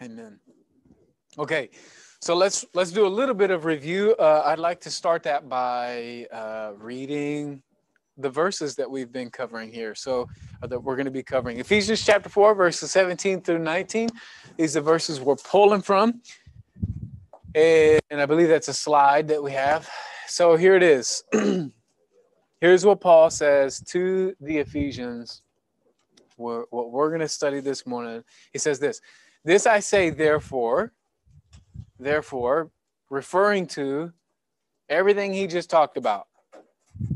Amen. Okay, so let's let's do a little bit of review. Uh, I'd like to start that by uh, reading the verses that we've been covering here. So uh, that we're going to be covering Ephesians chapter four, verses seventeen through nineteen. These are the verses we're pulling from, and, I believe that's a slide that we have. So here it is. Here's what Paul says to the Ephesians. What we're going to study this morning. He says this. This I say, therefore, therefore, referring to everything he just talked about,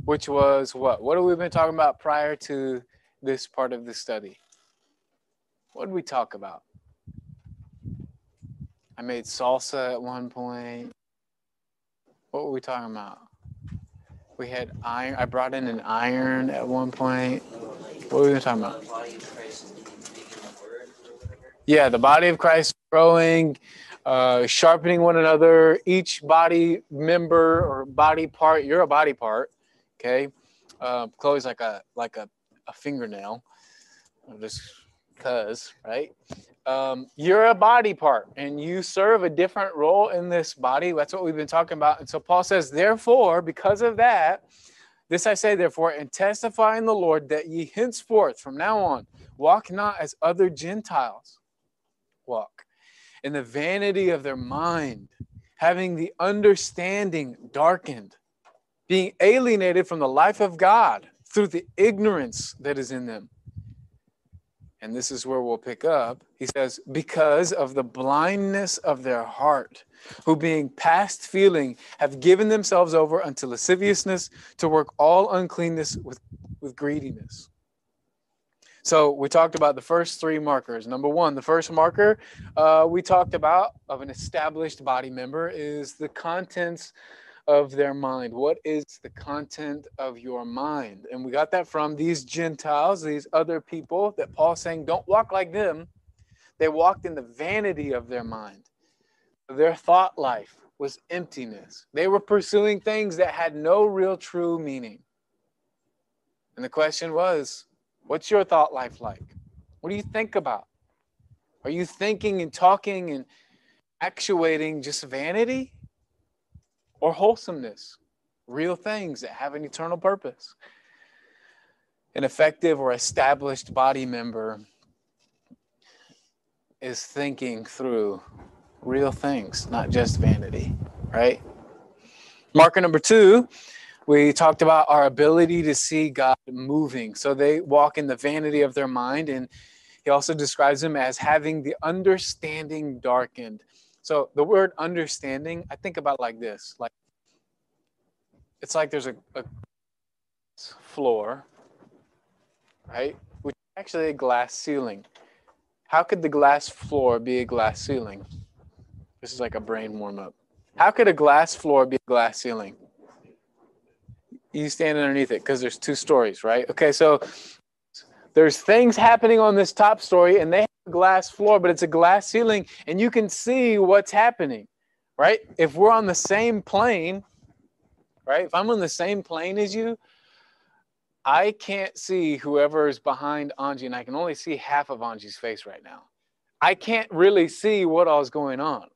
which was what? What have we been talking about prior to this part of the study? What did we talk about? I made salsa at one point. What were we talking about? We had iron. I brought in an iron at one point. What were we talking about? Yeah, the body of Christ growing, uh, sharpening one another. Each body member or body part, you're a body part. Okay, uh, Chloe's like a like a, a fingernail, just cause right. Um, you're a body part, and you serve a different role in this body. That's what we've been talking about. And so Paul says, therefore, because of that, this I say, therefore, and testify in the Lord that ye henceforth, from now on, walk not as other Gentiles walk, in the vanity of their mind, having the understanding darkened, being alienated from the life of God through the ignorance that is in them. And this is where we'll pick up. He says, because of the blindness of their heart, who being past feeling have given themselves over unto lasciviousness to work all uncleanness with, with greediness. So we talked about the first three markers. Number one, the first marker uh, we talked about of an established body member is the contents of their mind. What is the content of your mind? And we got that from these Gentiles, these other people that Paul's saying, don't walk like them. They walked in the vanity of their mind. Their thought life was emptiness. They were pursuing things that had no real true meaning. And the question was, What's your thought life like? What do you think about? Are you thinking and talking and actuating just vanity or wholesomeness? Real things that have an eternal purpose. An effective or established body member is thinking through real things, not just vanity, right? Marker number two we talked about our ability to see God moving. So they walk in the vanity of their mind. And he also describes them as having the understanding darkened. So the word understanding, I think about like this like it's like there's a, a floor, right? Which is actually a glass ceiling. How could the glass floor be a glass ceiling? This is like a brain warm up. How could a glass floor be a glass ceiling? You stand underneath it because there's two stories, right? Okay, so there's things happening on this top story and they have a glass floor, but it's a glass ceiling and you can see what's happening, right? If we're on the same plane, right? If I'm on the same plane as you, I can't see whoever is behind Anji, and I can only see half of Anji's face right now. I can't really see what all's going on.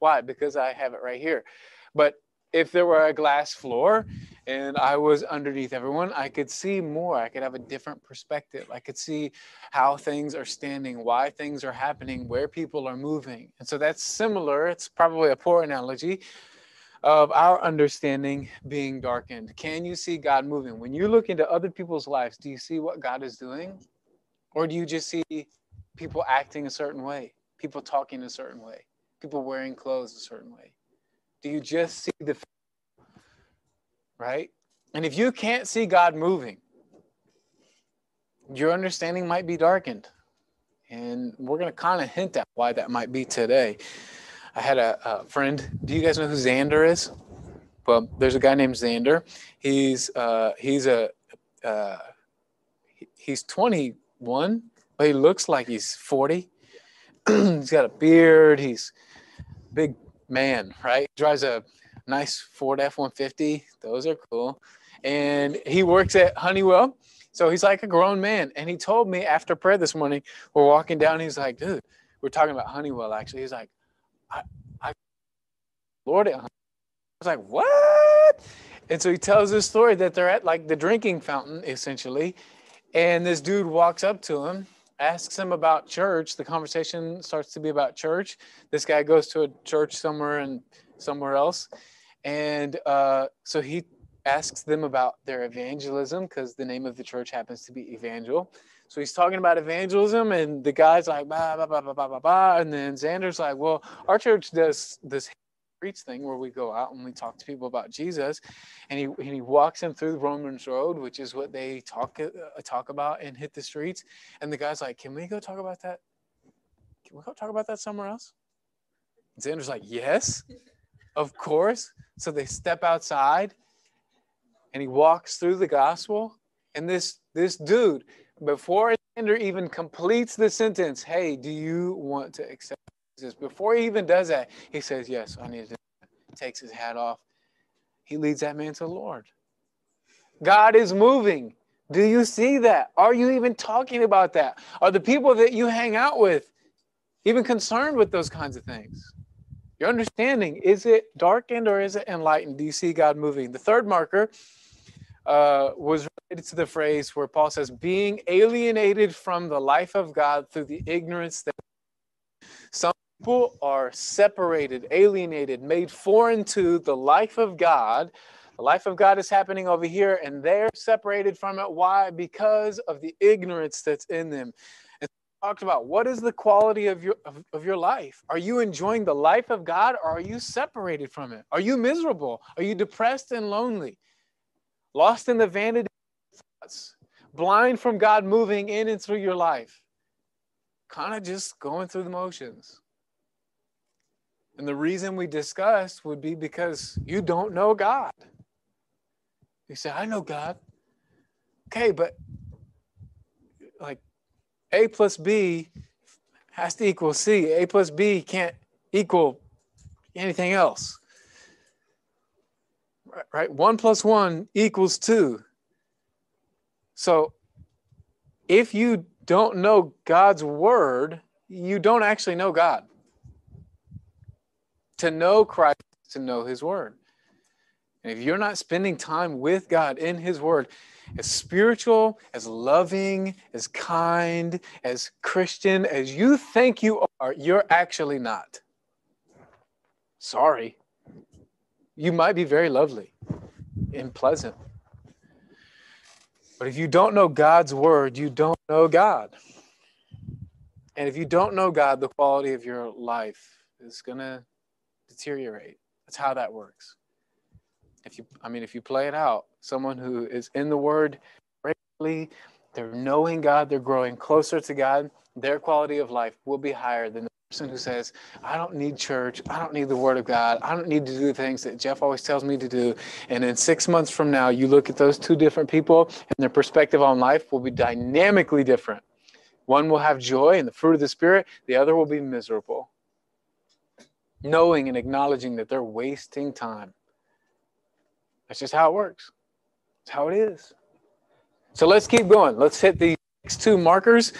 Why? Because I have it right here. But if there were a glass floor and I was underneath everyone, I could see more. I could have a different perspective. I could see how things are standing, why things are happening, where people are moving. And so that's similar. It's probably a poor analogy of our understanding being darkened. Can you see God moving? When you look into other people's lives, do you see what God is doing? Or do you just see people acting a certain way, people talking a certain way, people wearing clothes a certain way? Do you just see the right? And if you can't see God moving, your understanding might be darkened. And we're going to kind of hint at why that might be today. I had a, a, friend. Do you guys know who Xander is? Well, there's a guy named Xander. He's uh, he's a uh, he's 21, but he looks like he's 40. he's got a beard. He's big man, right? Drives a nice Ford F 150. Those are cool. And he works at Honeywell. So he's like a grown man. And he told me after prayer this morning, we're walking down, he's like, dude, we're talking about Honeywell actually. He's like, I, I Lord, I was like, what? And so he tells this story that they're at like the drinking fountain essentially, and this dude walks up to him, asks him about church. The conversation starts to be about church. This guy goes to a church somewhere and somewhere else, and uh, so he asks them about their evangelism because the name of the church happens to be Evangel. So he's talking about evangelism, and the guy's like, bah, bah, bah, bah, bah, bah, bah. and then Xander's like, well, our church does this preach thing where we go out and we talk to people about Jesus, and he and he walks them through the Romans Road, which is what they talk uh, talk about and hit the streets. And the guy's like, "Can we go talk about that? Can we go talk about that somewhere else?" And Xander's like, "Yes, of course." So they step outside, and he walks through the gospel, and this this dude before Xander even completes the sentence, "Hey, do you want to accept?" Before he even does that, he says, Yes, I need to. Takes his hat off. He leads that man to the Lord. God is moving. Do you see that? Are you even talking about that? Are the people that you hang out with even concerned with those kinds of things? Your understanding, is it darkened or is it enlightened? Do you see God moving? The third marker uh, was related to the phrase where Paul says, being alienated from the life of God through the ignorance that some people are separated, alienated, made foreign to the life of God. The life of God is happening over here, and they're separated from it. Why? Because of the ignorance that's in them. And talked about what is the quality of your of, of your life? Are you enjoying the life of God, or are you separated from it? Are you miserable? Are you depressed and lonely? Lost in the vanity thoughts, blind from God moving in and through your life? Kind of just going through the motions. And the reason we discussed would be because you don't know God. You say, I know God. Okay, but like A plus B has to equal C. A plus B can't equal anything else. Right? One plus one equals two. So if you don't know God's word, you don't actually know God. To know Christ to know his word. And if you're not spending time with God in his word, as spiritual, as loving, as kind, as Christian as you think you are, you're actually not. Sorry. You might be very lovely and pleasant. But if you don't know God's word, you don't know God. And if you don't know God, the quality of your life is going to deteriorate. That's how that works. If you, I mean, if you play it out, someone who is in the Word regularly, they're knowing God, they're growing closer to God, their quality of life will be higher than the person who says, I don't need church, I don't need the Word of God, I don't need to do the things that Jeff always tells me to do. And in six months from now, you look at those two different people, and their perspective on life will be dynamically different. One will have joy and the fruit of the Spirit, the other will be miserable knowing and acknowledging that they're wasting time. That's just how it works. It's how it is. So let's keep going. Let's hit the next two markers.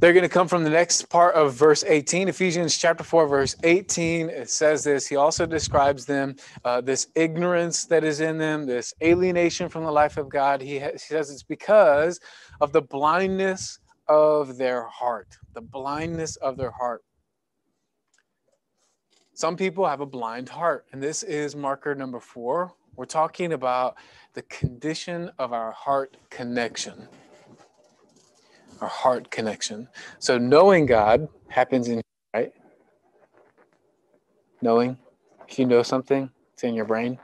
They're going to come from the next part of verse 18, Ephesians chapter 4, verse 18. It says this. He also describes them, uh, this ignorance that is in them, this alienation from the life of God. He, ha- he says it's because of the blindness of their heart, the blindness of their heart. Some people have a blind heart, and this is marker number four. We're talking about the condition of our heart connection. Our heart connection. So, knowing God happens in, right? Knowing, if you know something, it's in your brain.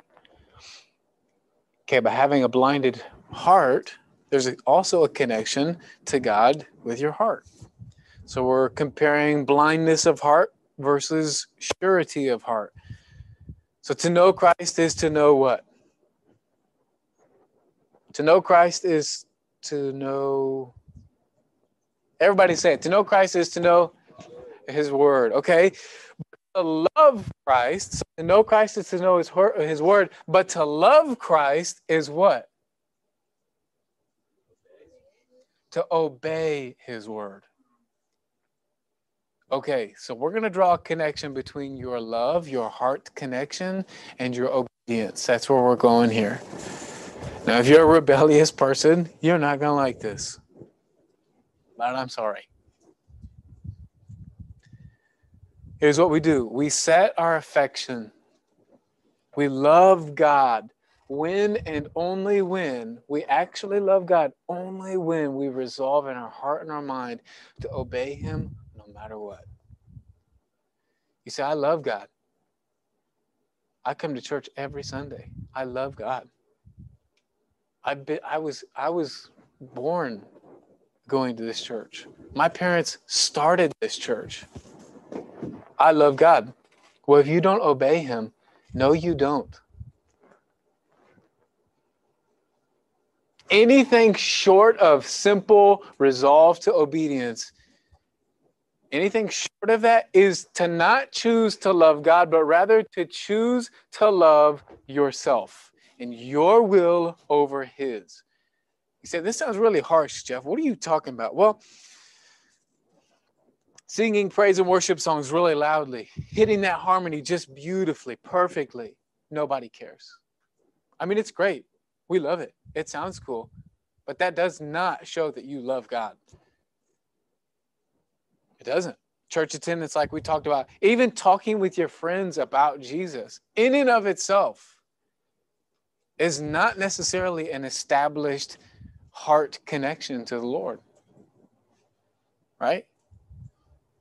Okay, but having a blinded heart, there's also a connection to God with your heart. So, we're comparing blindness of heart versus surety of heart. So to know Christ is to know what? To know Christ is to know. Everybody say it. To know Christ is to know his word. Okay. To love Christ, so to know Christ is to know his, his word, but to love Christ is what? To obey his word Okay, so we're going to draw a connection between your love, your heart connection, and your obedience. That's where we're going here. Now, if you're a rebellious person, you're not going to like this. But I'm sorry. Here's what we do we set our affection, we love God when and only when we actually love God, only when we resolve in our heart and our mind to obey Him matter what. You say, I love God. I come to church every Sunday. I love God. I been, I was I was born going to this church. My parents started this church. I love God. Well, if you don't obey him, no, you don't. anything short of simple resolve to obedience, anything short of that is to not choose to love God, but rather to choose to love yourself and your will over His. He said, This sounds really harsh, Jeff. What are you talking about? Well, singing praise and worship songs really loudly, hitting that harmony just beautifully, perfectly, nobody cares. I mean, it's great. We love it. It sounds cool, but that does not show that you love God. It doesn't. Church attendance, like we talked about, even talking with your friends about Jesus, in and of itself, is not necessarily an established heart connection to the Lord. Right?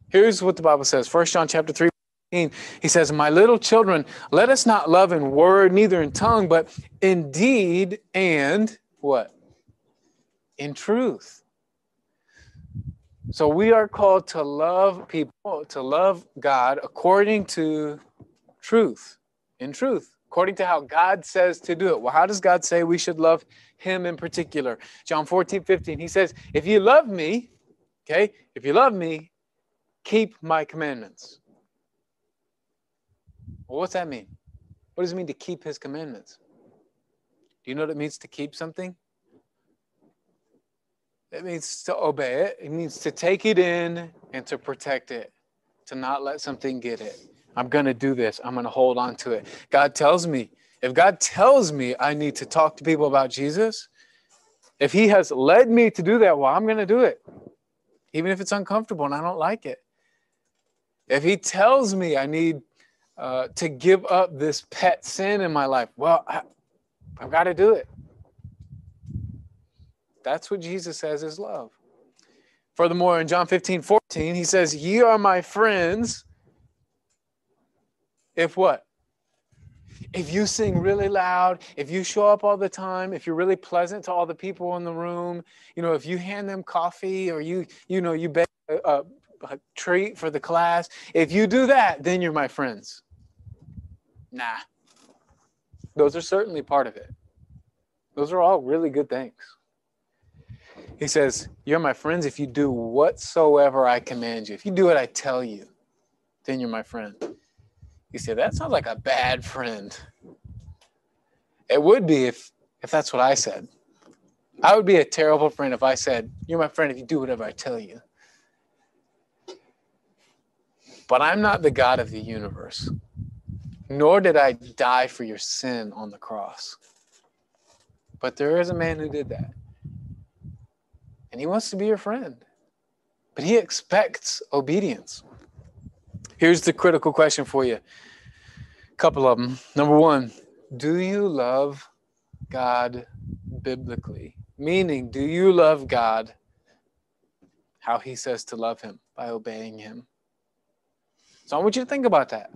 Here's what the Bible says. First John chapter 3 he says, My little children, let us not love in word, neither in tongue, but in deed and what? In truth. So we are called to love people, to love God according to truth, in truth, according to how God says to do it. Well, how does God say we should love Him in particular? John 14, 15, He says, If you love me, okay, if you love me, keep my commandments. Well, what's that mean? What does it mean to keep his commandments? Do you know what it means to keep something? It means to obey it. It means to take it in and to protect it, to not let something get it. I'm going to do this. I'm going to hold on to it. God tells me, if God tells me I need to talk to people about Jesus, if He has led me to do that, well, I'm going to do it, even if it's uncomfortable and I don't like it. If He tells me I need uh, to give up this pet sin in my life. Well, I, I've got to do it. That's what Jesus says is love. Furthermore, in John 15, 14, he says, Ye are my friends. If what? If you sing really loud, if you show up all the time, if you're really pleasant to all the people in the room, you know, if you hand them coffee or you, you know, you bake a, a, a treat for the class, if you do that, then you're my friends. Nah. Those are certainly part of it. Those are all really good things. He says, You're my friends if you do whatsoever I command you. If you do what I tell you, then you're my friend. You say, That sounds like a bad friend. It would be if, if that's what I said. I would be a terrible friend if I said, You're my friend if you do whatever I tell you. But I'm not the God of the universe nor did I die for your sin on the cross. But there is a man who did that. And he wants to be your friend. But he expects obedience. Here's the critical question for you. A couple of them. Number one, do you love God biblically? Meaning, do you love God how he says to love him by obeying him? So I want you to think about that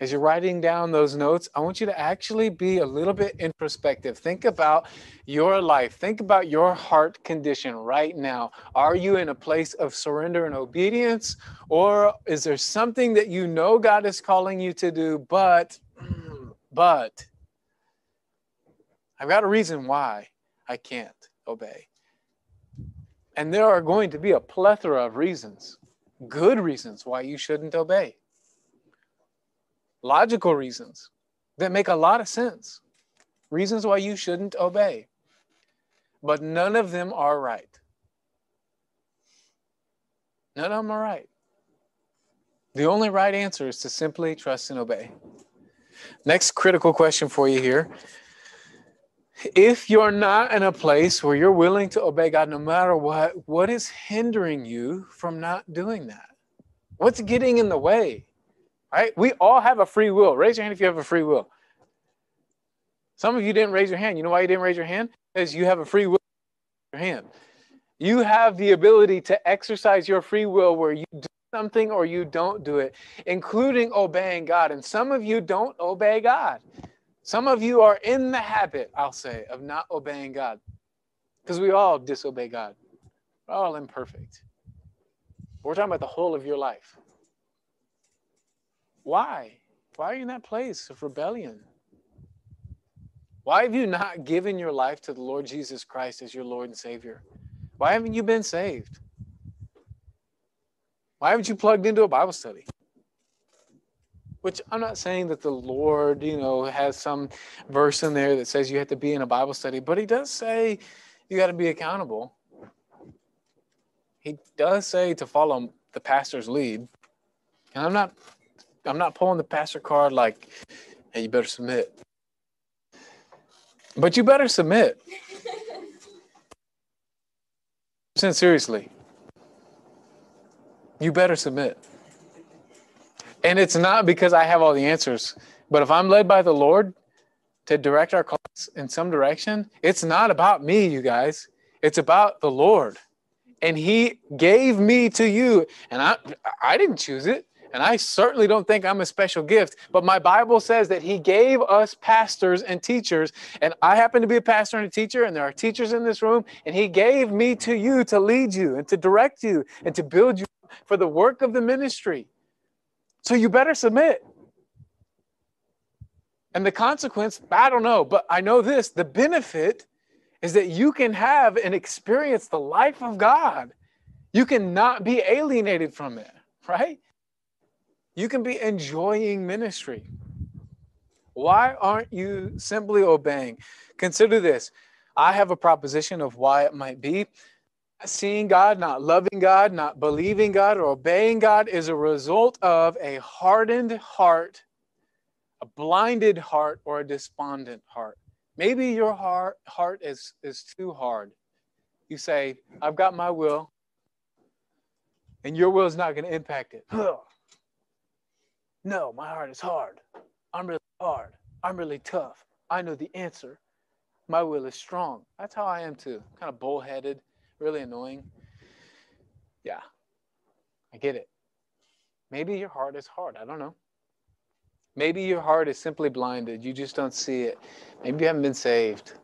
as you're writing down those notes, I want you to actually be a little bit introspective. Think about your life. Think about your heart condition right now. Are you in a place of surrender and obedience? Or is there something that you know God is calling you to do, but, but, I've got a reason why I can't obey. And there are going to be a plethora of reasons, good reasons why you shouldn't obey logical reasons that make a lot of sense, reasons why you shouldn't obey. But none of them are right. None of them are right. The only right answer is to simply trust and obey. Next critical question for you here. If you're not in a place where you're willing to obey God no matter what, what is hindering you from not doing that? What's getting in the way? Right? We all have a free will. Raise your hand if you have a free will. Some of you didn't raise your hand. You know why you didn't raise your hand? Because you have a free will your hand. You have the ability to exercise your free will where you do something or you don't do it, including obeying God. And some of you don't obey God. Some of you are in the habit, I'll say, of not obeying God. Because we all disobey God. We're all imperfect. We're talking about the whole of your life. Why? Why are you in that place of rebellion? Why have you not given your life to the Lord Jesus Christ as your Lord and Savior? Why haven't you been saved? Why haven't you plugged into a Bible study? Which I'm not saying that the Lord, you know, has some verse in there that says you have to be in a Bible study, but He does say you got to be accountable. He does say to follow the pastor's lead. And I'm not I'm not pulling the pastor card like, hey, you better submit. But you better submit. seriously. You better submit. And it's not because I have all the answers, but if I'm led by the Lord to direct our cause in some direction, it's not about me, you guys. It's about the Lord. And He gave me to you. And I I didn't choose it. And I certainly don't think I'm a special gift, but my Bible says that He gave us pastors and teachers. And I happen to be a pastor and a teacher, and there are teachers in this room. And He gave me to you to lead you and to direct you and to build you for the work of the ministry. So you better submit. And the consequence, I don't know, but I know this the benefit is that you can have and experience the life of God. You cannot be alienated from it, right? You can be enjoying ministry. Why aren't you simply obeying? Consider this. I have a proposition of why it might be. Seeing God, not loving God, not believing God, or obeying God is a result of a hardened heart, a blinded heart, or a despondent heart. Maybe your heart, heart is, is too hard. You say, I've got my will, and your will is not going to impact it. No, my heart is hard. I'm really hard. I'm really tough. I know the answer. My will is strong. That's how I am too. Kind of bullheaded, really annoying. Yeah, I get it. Maybe your heart is hard. I don't know. Maybe your heart is simply blinded. You just don't see it. Maybe you haven't been saved.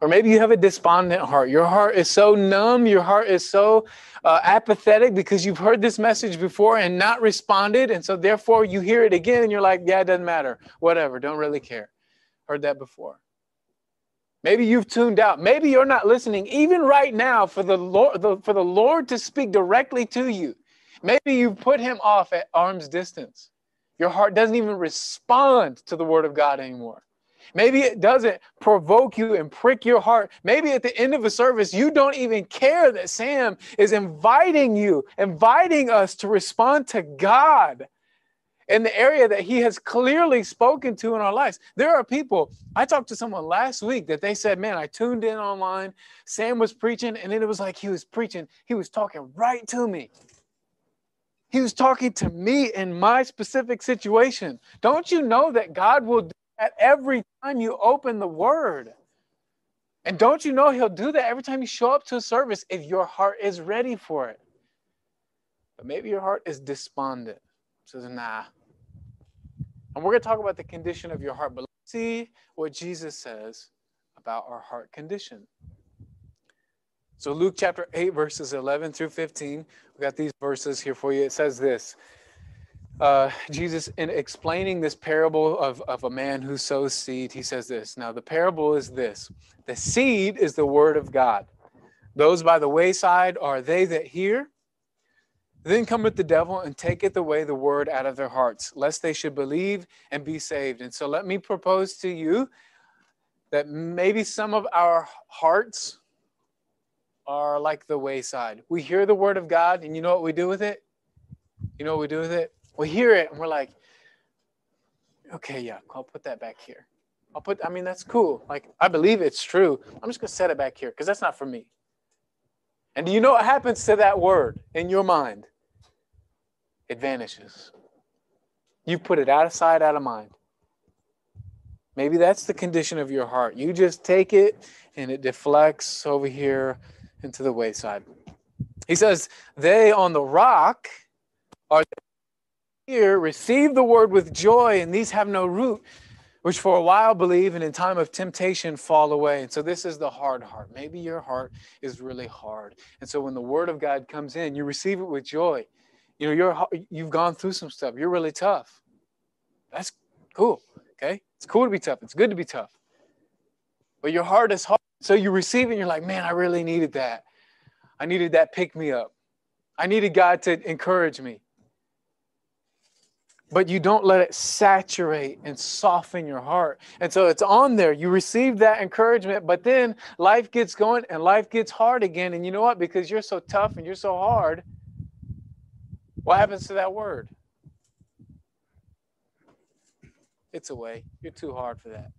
Or maybe you have a despondent heart. Your heart is so numb, your heart is so uh, apathetic because you've heard this message before and not responded. And so, therefore, you hear it again and you're like, yeah, it doesn't matter. Whatever, don't really care. Heard that before. Maybe you've tuned out. Maybe you're not listening, even right now, for the Lord, the, for the Lord to speak directly to you. Maybe you put him off at arm's distance. Your heart doesn't even respond to the word of God anymore. Maybe it doesn't provoke you and prick your heart. Maybe at the end of a service, you don't even care that Sam is inviting you, inviting us to respond to God in the area that he has clearly spoken to in our lives. There are people, I talked to someone last week that they said, Man, I tuned in online. Sam was preaching, and then it was like he was preaching, he was talking right to me. He was talking to me in my specific situation. Don't you know that God will do at every time you open the word. And don't you know he'll do that every time you show up to a service if your heart is ready for it. But maybe your heart is despondent. Says, nah. And we're to talk about the condition of your heart, but let's see what Jesus says about our heart condition. So, Luke chapter 8, verses 11 through 15, we got these verses here for you. It says this uh, Jesus, in explaining this parable of, of a man who sows seed, he says this. Now, the parable is this the seed is the word of God. Those by the wayside are they that hear. Then cometh the devil and taketh away the word out of their hearts, lest they should believe and be saved. And so let me propose to you that maybe some of our hearts are like the wayside. We hear the word of God, and you know what we do with it? You know what we do with it? We hear it and we're like, okay, yeah, I'll put that back here. I'll put, I mean, that's cool. Like, I believe it's true. I'm just going to set it back here because that's not for me. And do you know what happens to that word in your mind? It vanishes. You put it out of sight, out of mind. Maybe that's the condition of your heart. You just take it and it deflects over here into the wayside. He says, They on the rock are here, receive the word with joy, and these have no root, which for a while believe and in time of temptation fall away. And so this is the hard heart. Maybe your heart is really hard. And so when the word of God comes in, you receive it with joy. You know, you're you've gone through some stuff. You're really tough. That's cool. Okay? It's cool to be tough. It's good to be tough. But your heart is hard. So you receive it and you're like, man, I really needed that. I needed that pick me up. I needed God to encourage me but you don't let it saturate and soften your heart. And so it's on there. You receive that encouragement, but then life gets going and life gets hard again. And you know what? Because you're so tough and you're so hard, what happens to that word? It's away. You're too hard for that.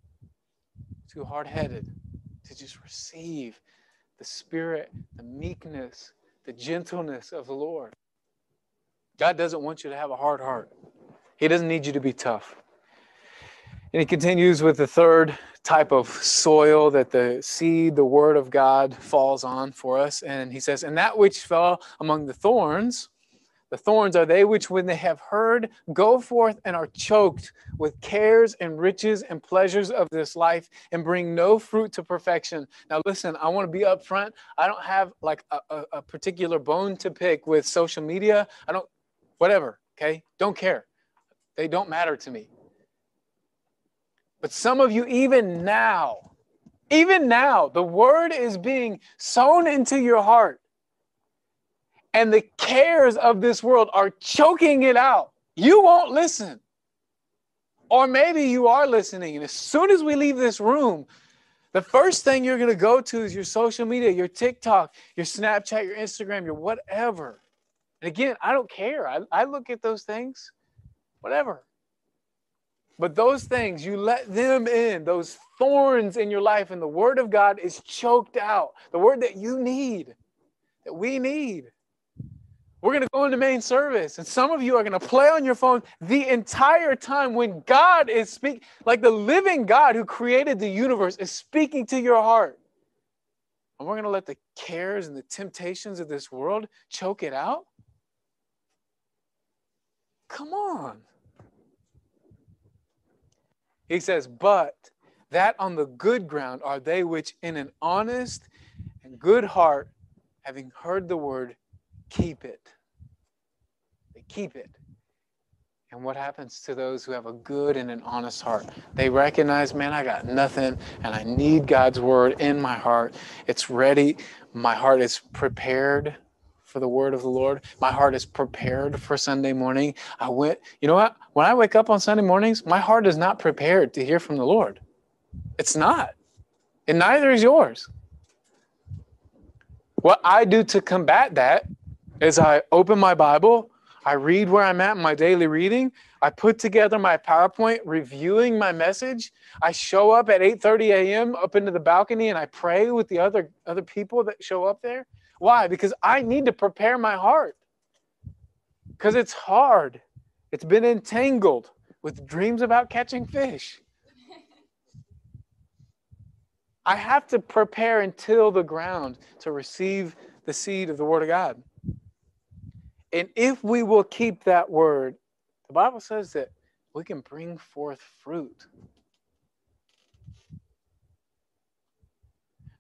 Too hard headed to just receive the spirit, the meekness, the gentleness of the Lord. God doesn't want you to have a hard heart. He doesn't need you to be tough. And he continues with the third type of soil that the seed, the word of God, falls on for us. And he says, And that which fell among the thorns, the thorns are they which, when they have heard, go forth and are choked with cares and riches and pleasures of this life and bring no fruit to perfection. Now, listen, I want to be upfront. I don't have like a, a, a particular bone to pick with social media. I don't, whatever, okay? Don't care. They don't matter to me. But some of you, even now, even now, the word is being sown into your heart. And the cares of this world are choking it out. You won't listen. Or maybe you are listening. And as soon as we leave this room, the first thing you're going to go to is your social media, your TikTok, your Snapchat, your Instagram, your whatever. And again, I don't care. I, I look at those things whatever. But those things, you let them in, those thorns in your life, and the word of God is choked out. The word that you need, that we need. We're going to go into main service, and some of you are going to play on your phone the entire time when God is speaking, like the living God who created the universe is speaking to your heart. And we're going to let the cares and the temptations of this world choke it out? Come on. He says, But that on the good ground are they which in an honest and good heart, having heard the word, keep it. They keep it. And what happens to those who have a good and an honest heart? They recognize, man, I got nothing and I need God's word in my heart. It's ready. My heart is prepared for the word of the Lord. My heart is prepared for Sunday morning. I went, you know what? When I wake up on Sunday mornings, my heart is not prepared to hear from the Lord. It's not. And neither is yours. What I do to combat that is I open my Bible, I read where I'm at in my daily reading, I put together my PowerPoint reviewing my message. I show up at 8:30 a.m. up into the balcony and I pray with the other other people that show up there. Why? Because I need to prepare my heart. Because it's hard. It's been entangled with dreams about catching fish. I have to prepare and till the ground to receive the seed of the Word of God. And if we will keep that word, the Bible says that we can bring forth fruit.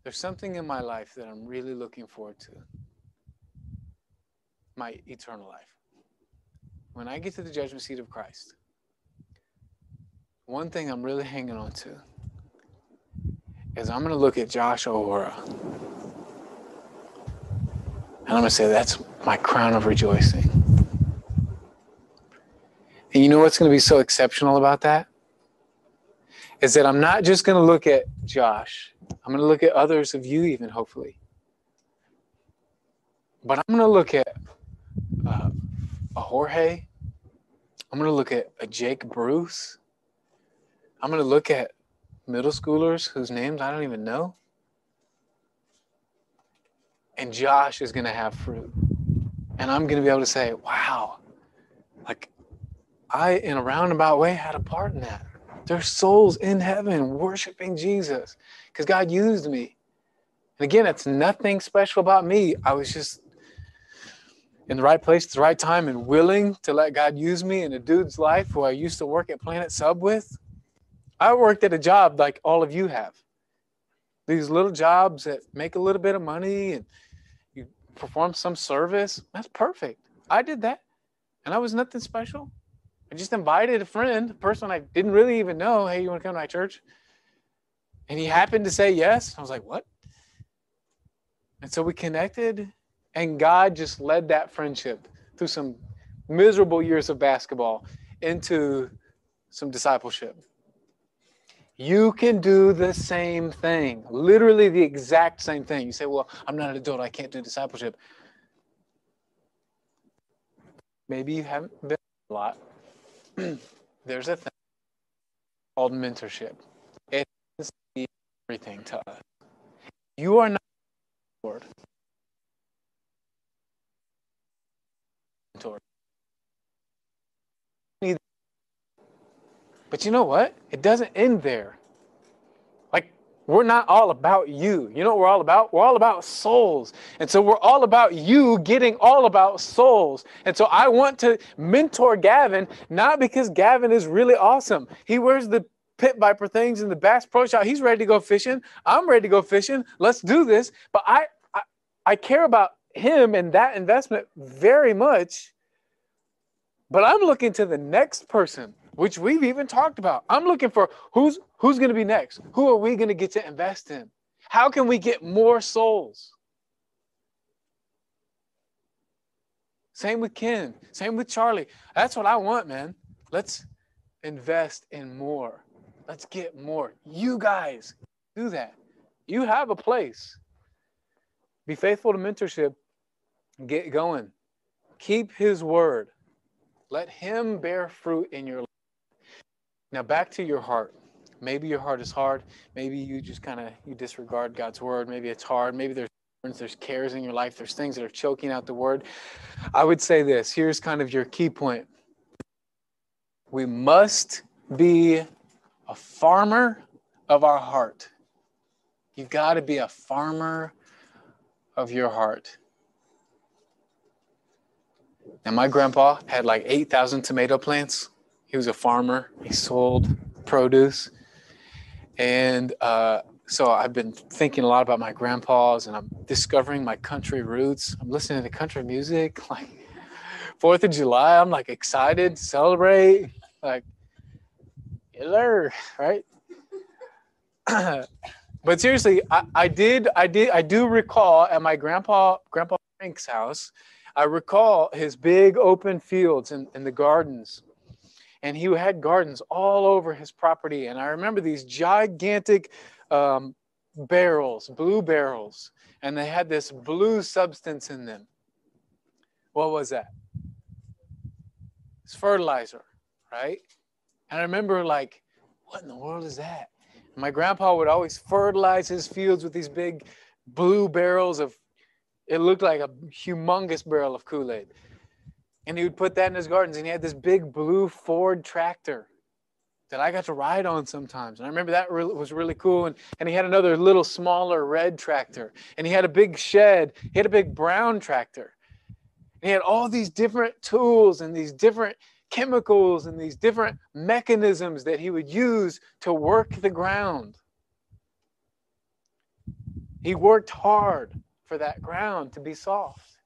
There's something in my life that I'm really looking forward to my eternal life. When I get to the judgment seat of Christ, one thing I'm really hanging on to is I'm going to look at Josh O'Hora and I'm going to say, that's my crown of rejoicing. And you know what's going to be so exceptional about that? Is that I'm not just going to look at Josh I'm going to look at others of you, even hopefully. But I'm going to look at uh, a Jorge. I'm going to look at a Jake Bruce. I'm going to look at middle schoolers whose names I don't even know. And Josh is going to have fruit. And I'm going to be able to say, wow, like I, in a roundabout way, had a part in that. There's souls in heaven worshiping Jesus because God used me. And again, it's nothing special about me. I was just in the right place at the right time and willing to let God use me in a dude's life who I used to work at Planet Sub with. I worked at a job like all of you have. These little jobs that make a little bit of money and you perform some service. That's perfect. I did that. And I was nothing special. I just invited a friend, a person I didn't really even know, hey, you want to come to my church? And he happened to say yes. I was like, what? And so we connected, and God just led that friendship through some miserable years of basketball into some discipleship. You can do the same thing, literally the exact same thing. You say, Well, I'm not an adult, I can't do discipleship. Maybe you haven't been a lot. There's a thing called mentorship. It is everything to us. You are not Lord. Mentor. But you know what? It doesn't end there. We're not all about you. You know what we're all about? We're all about souls. And so we're all about you getting all about souls. And so I want to mentor Gavin, not because Gavin is really awesome. He wears the pit viper things in the Bass Pro Shop. He's ready to go fishing. I'm ready to go fishing. Let's do this. But I, I, I care about him and that investment very much. But I'm looking to the next person which we've even talked about. I'm looking for who's who's going to be next. Who are we going to get to invest in? How can we get more souls? Same with Ken. Same with Charlie. That's what I want, man. Let's invest in more. Let's get more. You guys do that. You have a place. Be faithful to mentorship. Get going. Keep his word. Let him bear fruit in your life. Now back to your heart. Maybe your heart is hard. Maybe you just kind of you disregard God's word. Maybe it's hard. Maybe there's there's cares in your life. There's things that are choking out the word. I would say this. Here's kind of your key point. We must be a farmer of our heart. You've got to be a farmer of your heart. And my grandpa had like 8,000 tomato plants. He was a farmer. He sold produce, and uh, so I've been thinking a lot about my grandpa's, and I'm discovering my country roots. I'm listening to country music, like Fourth of July. I'm like excited, celebrate, like, hello, right? but seriously, I, I did, I did, I do recall at my grandpa, Grandpa Frank's house. I recall his big open fields and, and the gardens and he had gardens all over his property. And I remember these gigantic um, barrels, blue barrels, and they had this blue substance in them. What was that? It's fertilizer, right? And I remember, like, what in the world is that? My grandpa would always fertilize his fields with these big blue barrels of, it looked like a humongous barrel of Kool Aid and he would put that in his gardens and he had this big blue ford tractor that i got to ride on sometimes and i remember that really, was really cool and, and he had another little smaller red tractor and he had a big shed he had a big brown tractor and he had all these different tools and these different chemicals and these different mechanisms that he would use to work the ground. He worked hard for that ground to be soft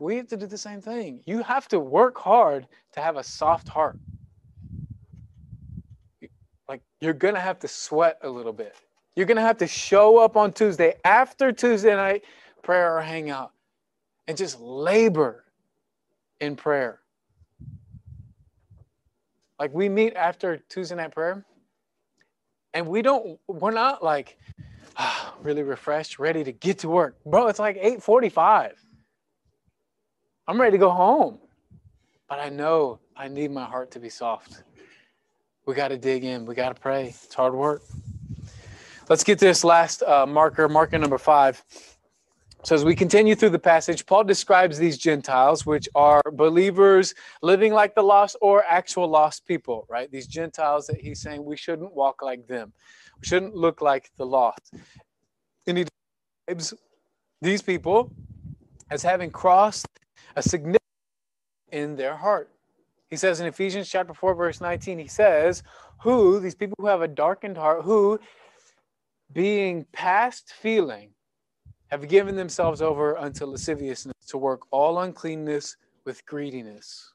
we have to do the same thing. You have to work hard to have a soft heart. Like you're going to have to sweat a little bit. You're going to have to show up on Tuesday after Tuesday night prayer or hangout and just labor in prayer. Like we meet after Tuesday night prayer and we don't, we're not like, ah, really refreshed, ready to get to work. Bro, it's like 845. I'm ready to go home. but I know I need my heart to be soft. We got to dig in. We got to pray. It's hard work. Let's get this last uh, marker, marker number five. So, as we continue through the passage, Paul describes these Gentiles, which are believers living like the lost or actual lost people, right? These Gentiles that he's saying we shouldn't walk like them, we shouldn't look like the lost. And he describes these people as having crossed a significant in their heart. He says in Ephesians chapter 4, verse 19, he says, Who, these people who have a darkened heart, who, being past feeling, have given themselves over unto lasciviousness to work all uncleanness with greediness.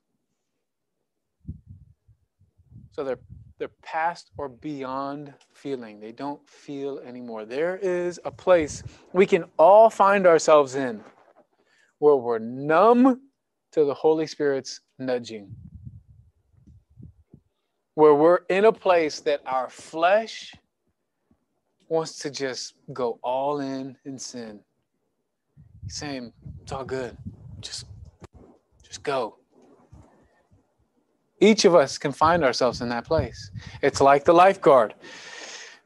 So they're they're past or beyond feeling. They don't feel anymore. There is a place we can all find ourselves in where we're numb to the Holy Spirit's nudging. Where we're in a place that our flesh wants to just go all in in sin. Saying, it's all good. Just just go. Each of us can find ourselves in that place. It's like the lifeguard.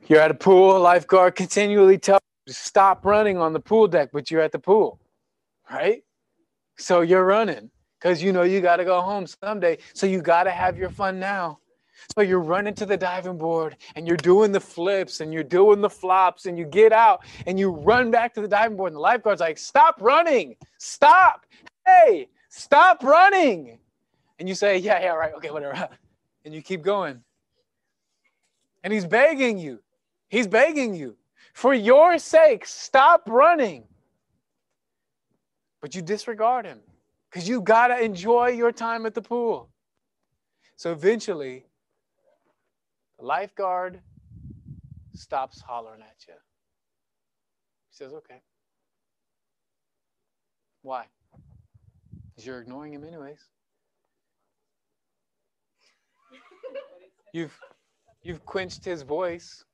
You're at a pool, lifeguard continually tells you to stop running on the pool deck, but you're at the pool, right? So you're running because you know you got to go home someday. So you got to have your fun now. So you're running to the diving board and you're doing the flips and you're doing the flops and you get out and you run back to the diving board and the lifeguard's like, stop running, stop, hey, stop running. And you say, yeah, yeah, right, okay, whatever. And you keep going. And he's begging you, he's begging you, for your sake, stop running. But you disregard him because you got to enjoy your time at the pool. So eventually, the lifeguard stops hollering at you. He says, okay. Why? Because you're ignoring him, anyways. You've you've quenched his voice.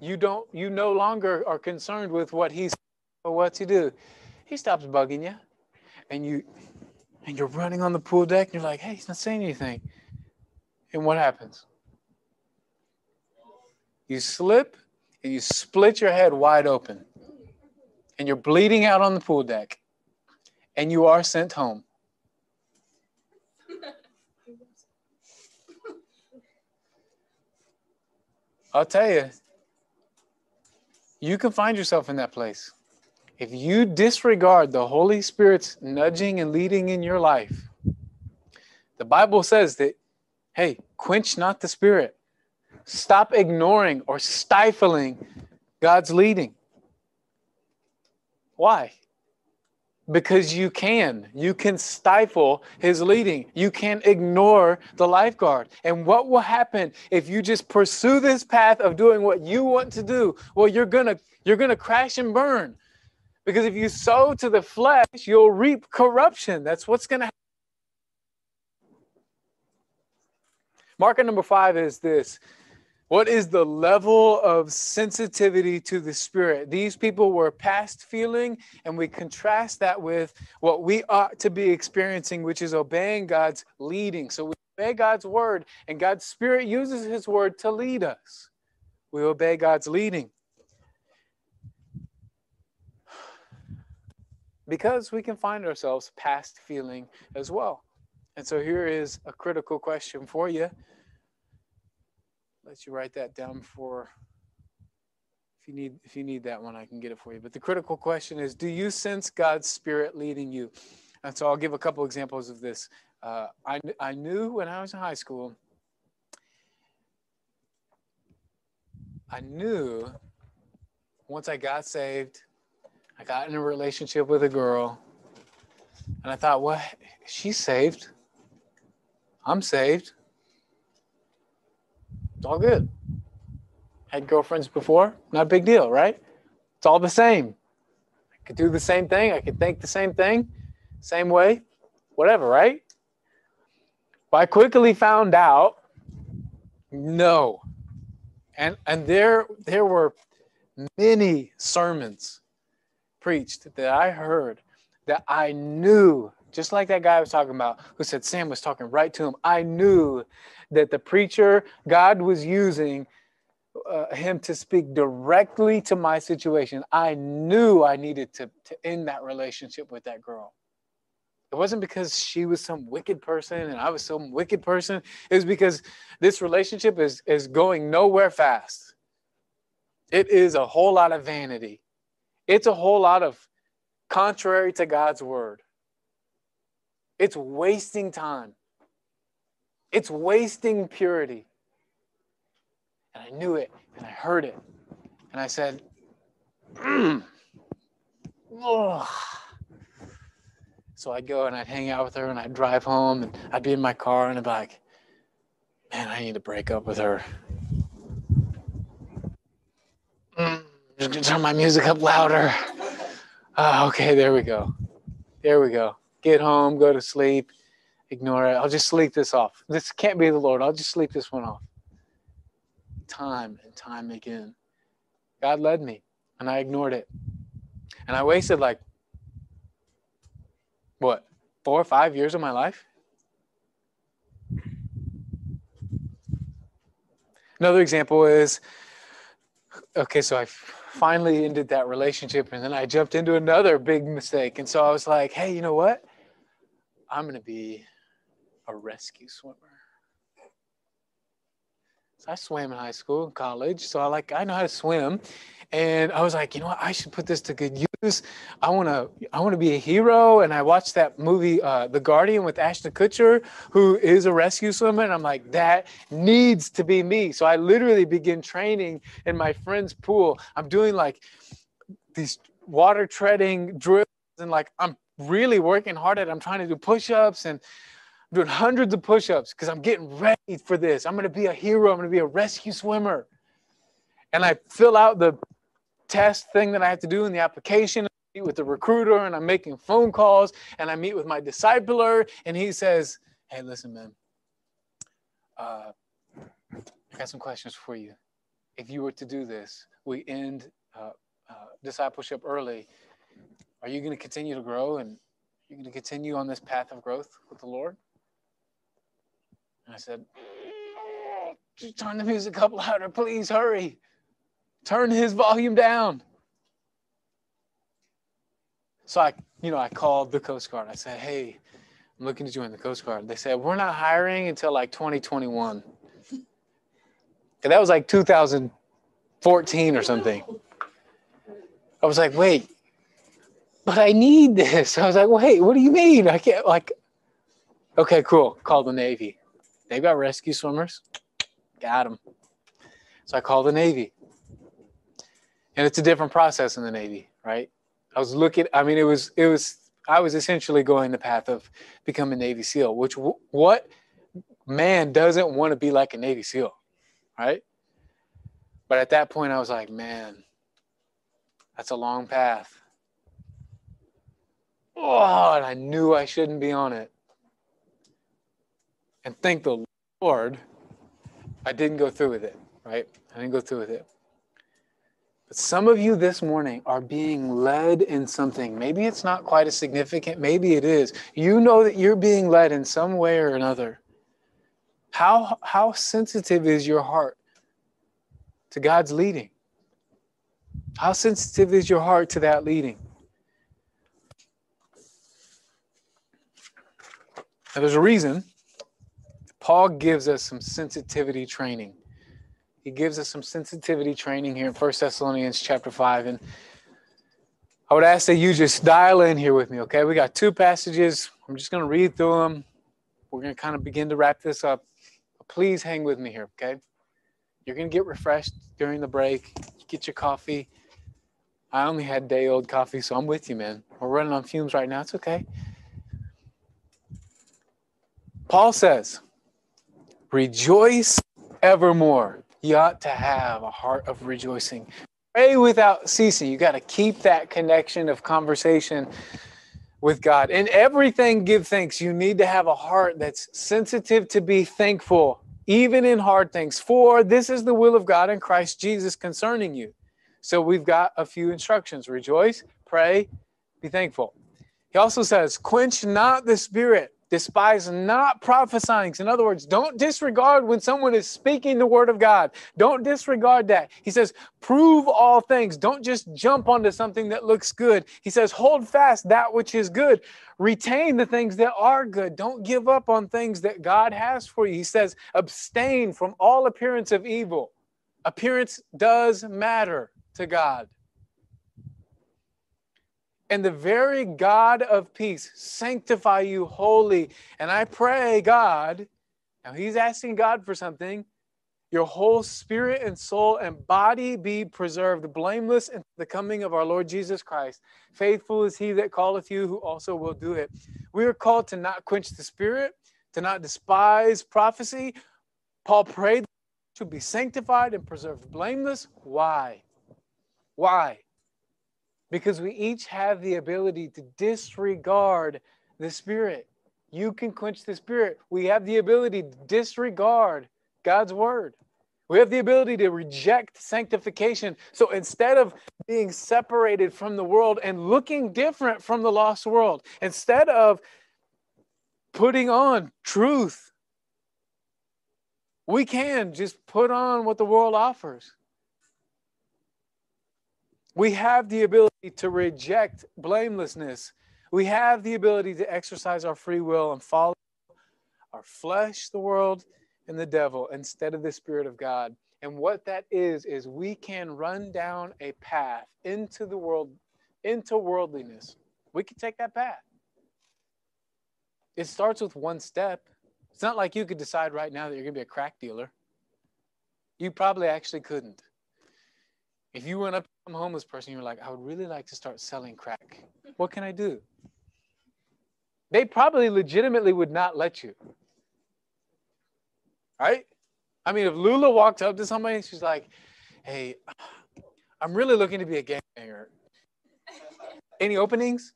You don't you no longer are concerned with what he's or what's he do. He stops bugging you. And you and you're running on the pool deck and you're like, hey, he's not saying anything. And what happens? You slip and you split your head wide open. And you're bleeding out on the pool deck. And you are sent home. I'll tell you, you can find yourself in that place. If you disregard the Holy Spirit's nudging and leading in your life, the Bible says that Hey, quench not the spirit. Stop ignoring or stifling God's leading. Why? Because you can. You can stifle his leading. You can ignore the lifeguard. And what will happen if you just pursue this path of doing what you want to do? Well, you're going to you're going to crash and burn. Because if you sow to the flesh, you'll reap corruption. That's what's going to happen. Marker number five is this What is the level of sensitivity to the Spirit? These people were past feeling, and we contrast that with what we ought to be experiencing, which is obeying God's leading. So we obey God's word, and God's Spirit uses His word to lead us. We obey God's leading. Because we can find ourselves past feeling as well. And so here is a critical question for you. Let you write that down for if you need if you need that one, I can get it for you. But the critical question is, do you sense God's Spirit leading you? And so I'll give a couple examples of this. Uh, I I knew when I was in high school. I knew once I got saved, I got in a relationship with a girl, and I thought, well, she's saved. I'm saved. It's all good. Had girlfriends before, not a big deal, right? It's all the same. I could do the same thing. I could think the same thing, same way, whatever, right? But I quickly found out no. And and there there were many sermons preached that I heard that I knew just like that guy was talking about who said Sam was talking right to him. I knew that the preacher God was using uh, him to speak directly to my situation. I knew I needed to, to end that relationship with that girl. It wasn't because she was some wicked person and I was some wicked person. It was because this relationship is, is going nowhere fast. It is a whole lot of vanity. It's a whole lot of contrary to God's word. It's wasting time. It's wasting purity. And I knew it and I heard it. And I said, mm. So I'd go and I'd hang out with her and I'd drive home and I'd be in my car and I'd be like, man, I need to break up with her. Mm, turn my music up louder. Oh, okay, there we go. There we go. Get home, go to sleep, ignore it. I'll just sleep this off. This can't be the Lord. I'll just sleep this one off. Time and time again. God led me, and I ignored it. And I wasted like, what, four or five years of my life? Another example is okay, so I finally ended that relationship and then I jumped into another big mistake. And so I was like, hey, you know what? I'm going to be a rescue swimmer. So I swam in high school and college. So I like, I know how to swim. And I was like, you know what? I should put this to good use. I want to, I want to be a hero. And I watched that movie, uh, The Guardian with Ashton Kutcher, who is a rescue swimmer. And I'm like, that needs to be me. So I literally begin training in my friend's pool. I'm doing like these water treading drills and like I'm really working hard at it. I'm trying to do push-ups and doing hundreds of push-ups because I'm getting ready for this. I'm going to be a hero. I'm going to be a rescue swimmer. And I fill out the test thing that I have to do in the application. Meet with the recruiter and I'm making phone calls and I meet with my discipler and he says, "Hey, listen, man. Uh, I got some questions for you. If you were to do this, we end uh, uh, discipleship early are you going to continue to grow and you're going to continue on this path of growth with the Lord? And I said, turn the music up louder, please hurry. Turn his volume down. So I, you know, I called the Coast Guard. I said, Hey, I'm looking to join the Coast Guard. They said, We're not hiring until like 2021. And that was like 2014 or something. I was like, Wait, but I need this. I was like, wait, what do you mean? I can't like okay, cool. Call the Navy. They've got rescue swimmers. Got them. So I called the Navy. And it's a different process in the Navy, right? I was looking, I mean, it was, it was, I was essentially going the path of becoming a Navy SEAL, which what man doesn't want to be like a Navy SEAL, right? But at that point, I was like, man, that's a long path. Oh, and I knew I shouldn't be on it. And thank the Lord, I didn't go through with it, right? I didn't go through with it. But some of you this morning are being led in something. Maybe it's not quite as significant, maybe it is. You know that you're being led in some way or another. How, how sensitive is your heart to God's leading? How sensitive is your heart to that leading? Now, there's a reason Paul gives us some sensitivity training. He gives us some sensitivity training here in 1 Thessalonians chapter 5. And I would ask that you just dial in here with me, okay? We got two passages. I'm just going to read through them. We're going to kind of begin to wrap this up. Please hang with me here, okay? You're going to get refreshed during the break. Get your coffee. I only had day old coffee, so I'm with you, man. We're running on fumes right now. It's okay. Paul says, rejoice evermore. You ought to have a heart of rejoicing. Pray without ceasing. You got to keep that connection of conversation with God. In everything, give thanks. You need to have a heart that's sensitive to be thankful, even in hard things. For this is the will of God in Christ Jesus concerning you. So we've got a few instructions rejoice, pray, be thankful. He also says, quench not the spirit, despise not prophesying. In other words, don't disregard when someone is speaking the word of God. Don't disregard that. He says, prove all things. Don't just jump onto something that looks good. He says, hold fast that which is good. Retain the things that are good. Don't give up on things that God has for you. He says, abstain from all appearance of evil. Appearance does matter to God. And the very God of peace sanctify you wholly. And I pray, God, now he's asking God for something. Your whole spirit and soul and body be preserved blameless in the coming of our Lord Jesus Christ. Faithful is he that calleth you, who also will do it. We are called to not quench the spirit, to not despise prophecy. Paul prayed to be sanctified and preserved blameless. Why? Why? Because we each have the ability to disregard the Spirit. You can quench the Spirit. We have the ability to disregard God's Word. We have the ability to reject sanctification. So instead of being separated from the world and looking different from the lost world, instead of putting on truth, we can just put on what the world offers. We have the ability to reject blamelessness. We have the ability to exercise our free will and follow our flesh, the world, and the devil instead of the Spirit of God. And what that is, is we can run down a path into the world, into worldliness. We can take that path. It starts with one step. It's not like you could decide right now that you're going to be a crack dealer. You probably actually couldn't. If you went up to some homeless person, you're like, I would really like to start selling crack. What can I do? They probably legitimately would not let you. Right? I mean, if Lula walked up to somebody, she's like, Hey, I'm really looking to be a gangbanger. Any openings?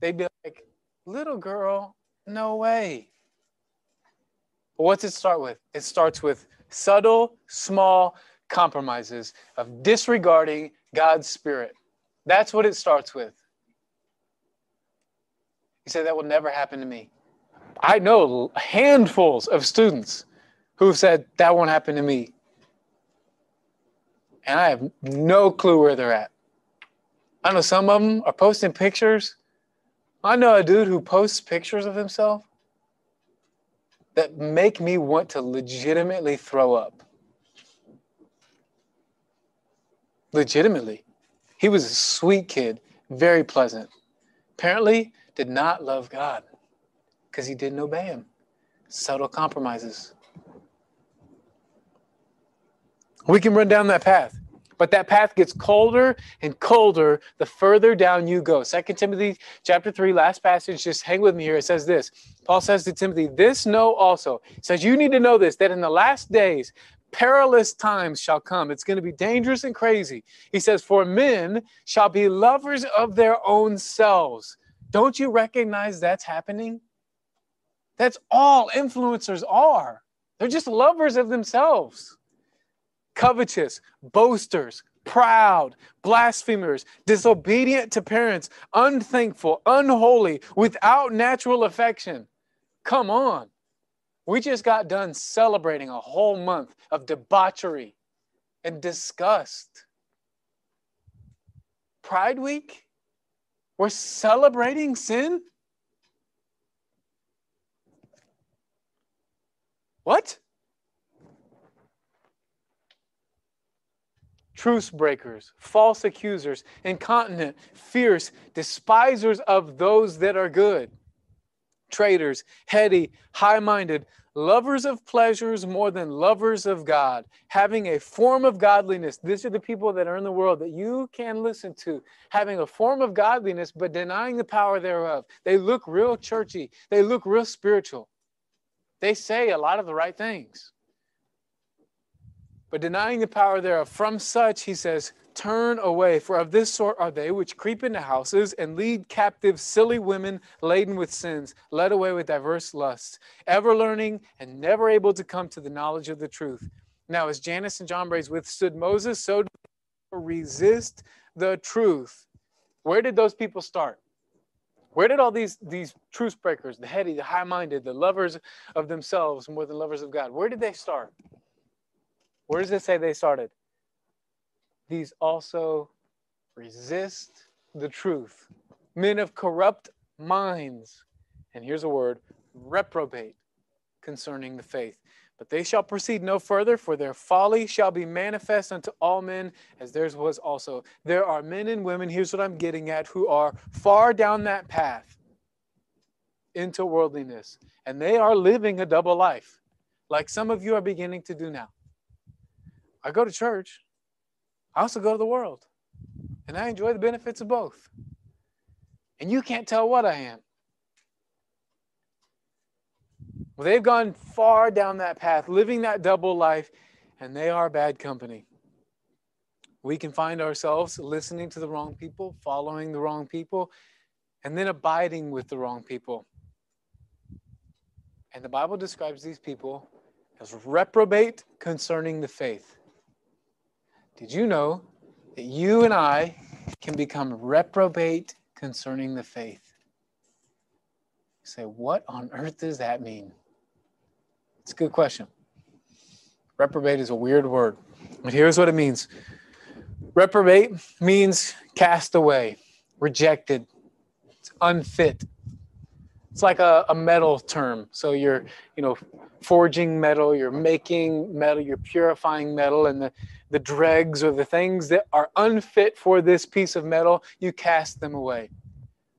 They'd be like, Little girl, no way. But what's it start with? It starts with subtle, small, compromises of disregarding God's Spirit. That's what it starts with. He said, That will never happen to me. I know handfuls of students who've said, That won't happen to me. And I have no clue where they're at. I know some of them are posting pictures. I know a dude who posts pictures of himself that make me want to legitimately throw up. Legitimately. He was a sweet kid, very pleasant. Apparently, did not love God because he didn't obey him. Subtle compromises. We can run down that path, but that path gets colder and colder the further down you go. Second Timothy chapter 3, last passage, just hang with me here. It says this. Paul says to Timothy, This know also. Says, You need to know this, that in the last days perilous times shall come. It's going to be dangerous and crazy. He says, For men shall be lovers of their own selves. Don't you recognize that's happening? That's all influencers are. They're just lovers of themselves. Covetous, boasters, proud, blasphemers, disobedient to parents, unthankful, unholy, without natural affection. Come on. We just got done celebrating a whole month of debauchery and disgust. Pride Week? We're celebrating sin? What? Truce breakers, false accusers, incontinent, fierce, despisers of those that are good traitors, heady, high minded, lovers of pleasures more than lovers of God, having a form of godliness. These are the people that are in the world that you can listen to, having a form of godliness, but denying the power thereof. They look real churchy, they look real spiritual. They say a lot of the right things, but denying the power thereof. From such, he says, Turn away, for of this sort are they which creep into houses and lead captive silly women laden with sins, led away with diverse lusts, ever learning and never able to come to the knowledge of the truth. Now, as Jannes and Jambres withstood Moses, so do resist the truth. Where did those people start? Where did all these these truce breakers, the heady, the high-minded, the lovers of themselves more than lovers of God, where did they start? Where does it say they started? These also resist the truth. Men of corrupt minds. And here's a word reprobate concerning the faith. But they shall proceed no further, for their folly shall be manifest unto all men, as theirs was also. There are men and women, here's what I'm getting at, who are far down that path into worldliness, and they are living a double life, like some of you are beginning to do now. I go to church, I also go to the world, and I enjoy the benefits of both. And you can't tell what I am. Well, they've gone far down that path, living that double life, and they are bad company. We can find ourselves listening to the wrong people, following the wrong people, and then abiding with the wrong people. And the Bible describes these people as reprobate concerning the faith. Did you know that you and I can become reprobate concerning the faith? You say, what on earth does that mean? It's a good question. Reprobate is a weird word, but here's what it means reprobate means cast away, rejected, it's unfit. It's like a, a metal term. So you're, you know, forging metal, you're making metal, you're purifying metal, and the, the dregs or the things that are unfit for this piece of metal, you cast them away.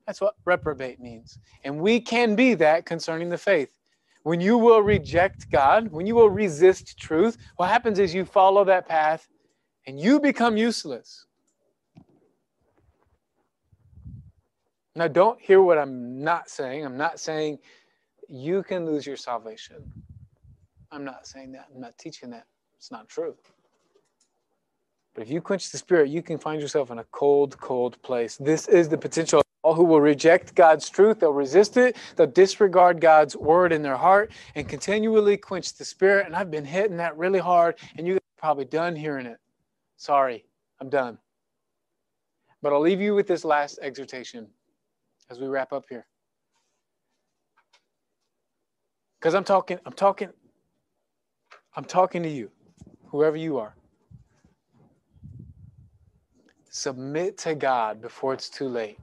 That's what reprobate means. And we can be that concerning the faith when you will reject God, when you will resist truth, what happens is you follow that path and you become useless. Now, don't hear what I'm not saying. I'm not saying you can lose your salvation. I'm not saying that. I'm not teaching that. It's not true. But if you quench the spirit, you can find yourself in a cold, cold place. This is the potential of all who will reject God's truth, they'll resist it, they'll disregard God's word in their heart and continually quench the spirit. And I've been hitting that really hard, and you're probably done hearing it. Sorry, I'm done. But I'll leave you with this last exhortation as we wrap up here. Because I'm talking, I'm talking, I'm talking to you, whoever you are. Submit to God before it's too late.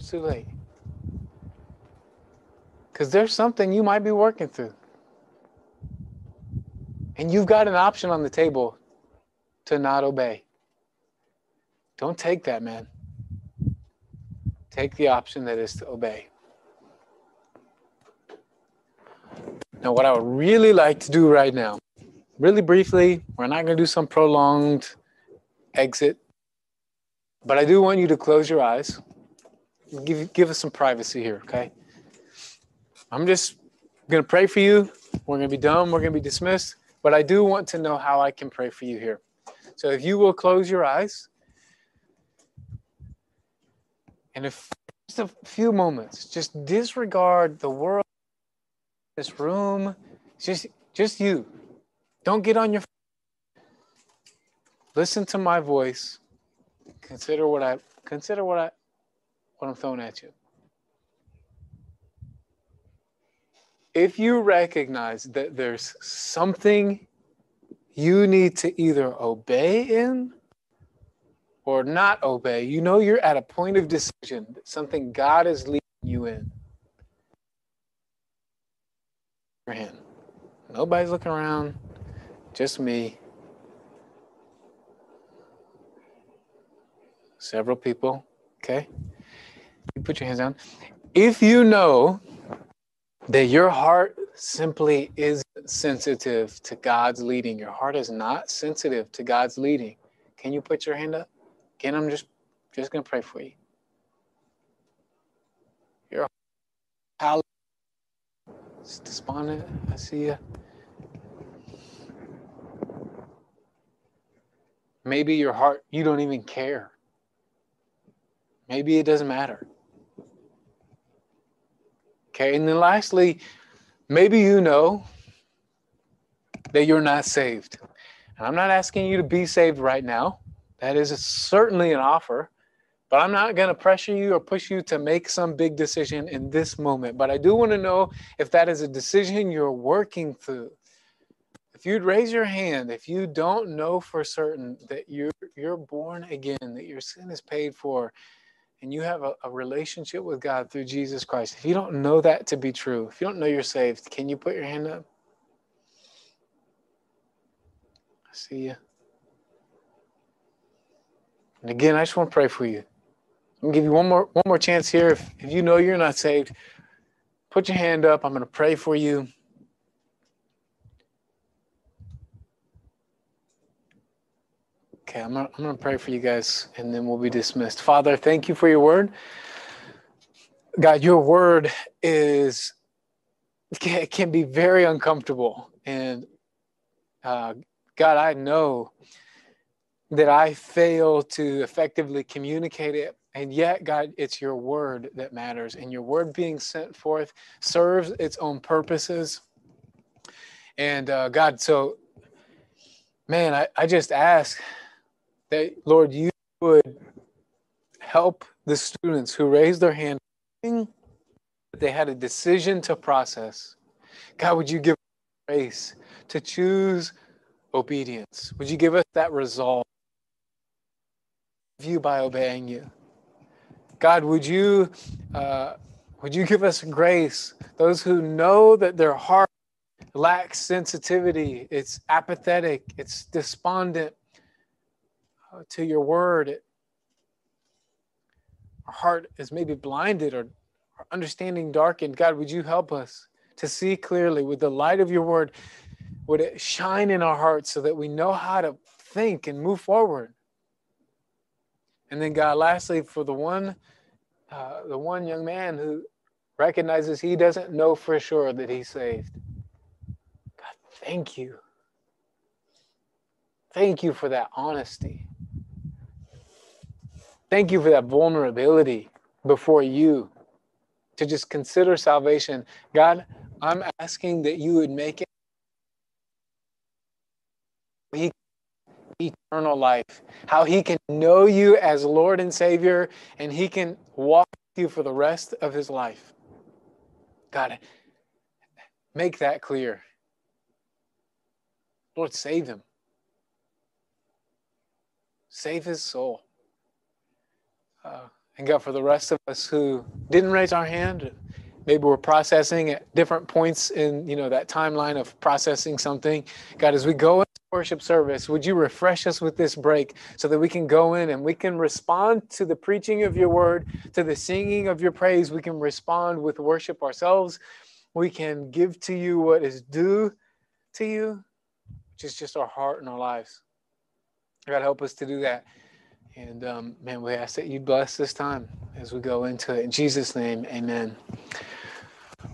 Too late. Because there's something you might be working through. And you've got an option on the table to not obey. Don't take that, man. Take the option that is to obey. Now, what I would really like to do right now, really briefly, we're not going to do some prolonged exit, but I do want you to close your eyes give give us some privacy here, okay? I'm just gonna pray for you. We're gonna be done. We're gonna be dismissed. But I do want to know how I can pray for you here. So if you will close your eyes, and if just a few moments, just disregard the world, this room, just just you. Don't get on your. Listen to my voice. Consider what I consider what I what I'm throwing at you. If you recognize that there's something you need to either obey in or not obey, you know you're at a point of decision, something God is leading you in. Your. Nobody's looking around, just me. Several people, okay? You put your hands down. If you know that your heart simply is sensitive to God's leading, your heart is not sensitive to God's leading, can you put your hand up? Again, I'm just just gonna pray for you. Your heart it's despondent. I see you. Maybe your heart, you don't even care. Maybe it doesn't matter. Okay, and then lastly, maybe you know that you're not saved. And I'm not asking you to be saved right now. That is certainly an offer. But I'm not going to pressure you or push you to make some big decision in this moment. But I do want to know if that is a decision you're working through. If you'd raise your hand, if you don't know for certain that you're, you're born again, that your sin is paid for, and you have a, a relationship with God through Jesus Christ, if you don't know that to be true, if you don't know you're saved, can you put your hand up? I see you. And again, I just want to pray for you. I'm gonna give you one more one more chance here. If, if you know you're not saved, put your hand up. I'm gonna pray for you. Okay, I'm gonna, I'm gonna pray for you guys and then we'll be dismissed. Father, thank you for your word. God, your word is can be very uncomfortable. And uh, God, I know that I fail to effectively communicate it and yet, God, it's your word that matters. And your word being sent forth serves its own purposes. And uh, God, so, man, I, I just ask that, Lord, you would help the students who raised their hand. They had a decision to process. God, would you give grace to choose obedience? Would you give us that resolve? You by obeying you. God, would you uh, would you give us grace? Those who know that their heart lacks sensitivity, it's apathetic, it's despondent uh, to your word. It, our heart is maybe blinded or our understanding darkened. God, would you help us to see clearly with the light of your word? Would it shine in our hearts so that we know how to think and move forward? And then, God, lastly, for the one, uh, the one young man who recognizes he doesn't know for sure that he's saved. God, thank you. Thank you for that honesty. Thank you for that vulnerability before you to just consider salvation. God, I'm asking that you would make it eternal life, how he can know you as Lord and Savior, and he can walk with you for the rest of his life. God, make that clear. Lord, save him. Save his soul. Uh, and God, for the rest of us who didn't raise our hand, maybe we're processing at different points in you know that timeline of processing something. God, as we go into worship service, would you refresh us with this break so that we can go in and we can respond to the preaching of your word, to the singing of your praise. We can respond with worship ourselves. We can give to you what is due to you, which is just our heart and our lives. God, help us to do that. And um, man, we ask that you bless this time as we go into it. In Jesus' name, amen.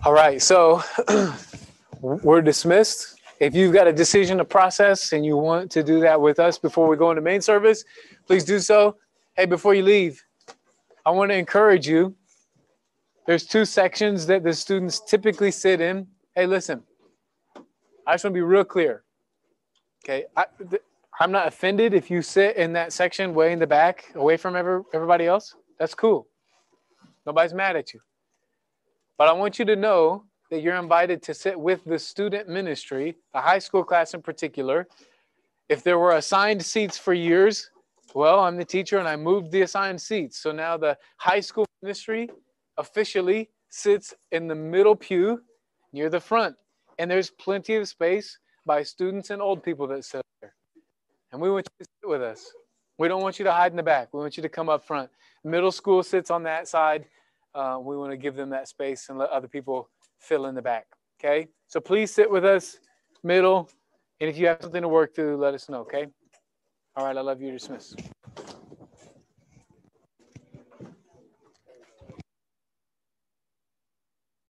All right, so we're dismissed. If you've got a decision to process and you want to do that with us before we go into main service, please do so. Hey, before you leave, I want to encourage you. There's two sections that the students typically sit in. Hey, listen, I just want to be real clear. Okay, I, am not offended if you sit in that section way in the back, away from every, everybody else. That's cool. Nobody's mad at you. But I want you to know that you're invited to sit with the student ministry, the high school class in particular. If there were assigned seats for years, well, I'm the teacher and I moved the assigned seats. So now the high school ministry officially sits in the middle pew near the front. And there's plenty of space by students and old people that sit. And we want you to sit with us. We don't want you to hide in the back. We want you to come up front. Middle school sits on that side. Uh, we want to give them that space and let other people fill in the back. Okay. So please sit with us, middle. And if you have something to work through, let us know. Okay. All right. I love you. Dismiss.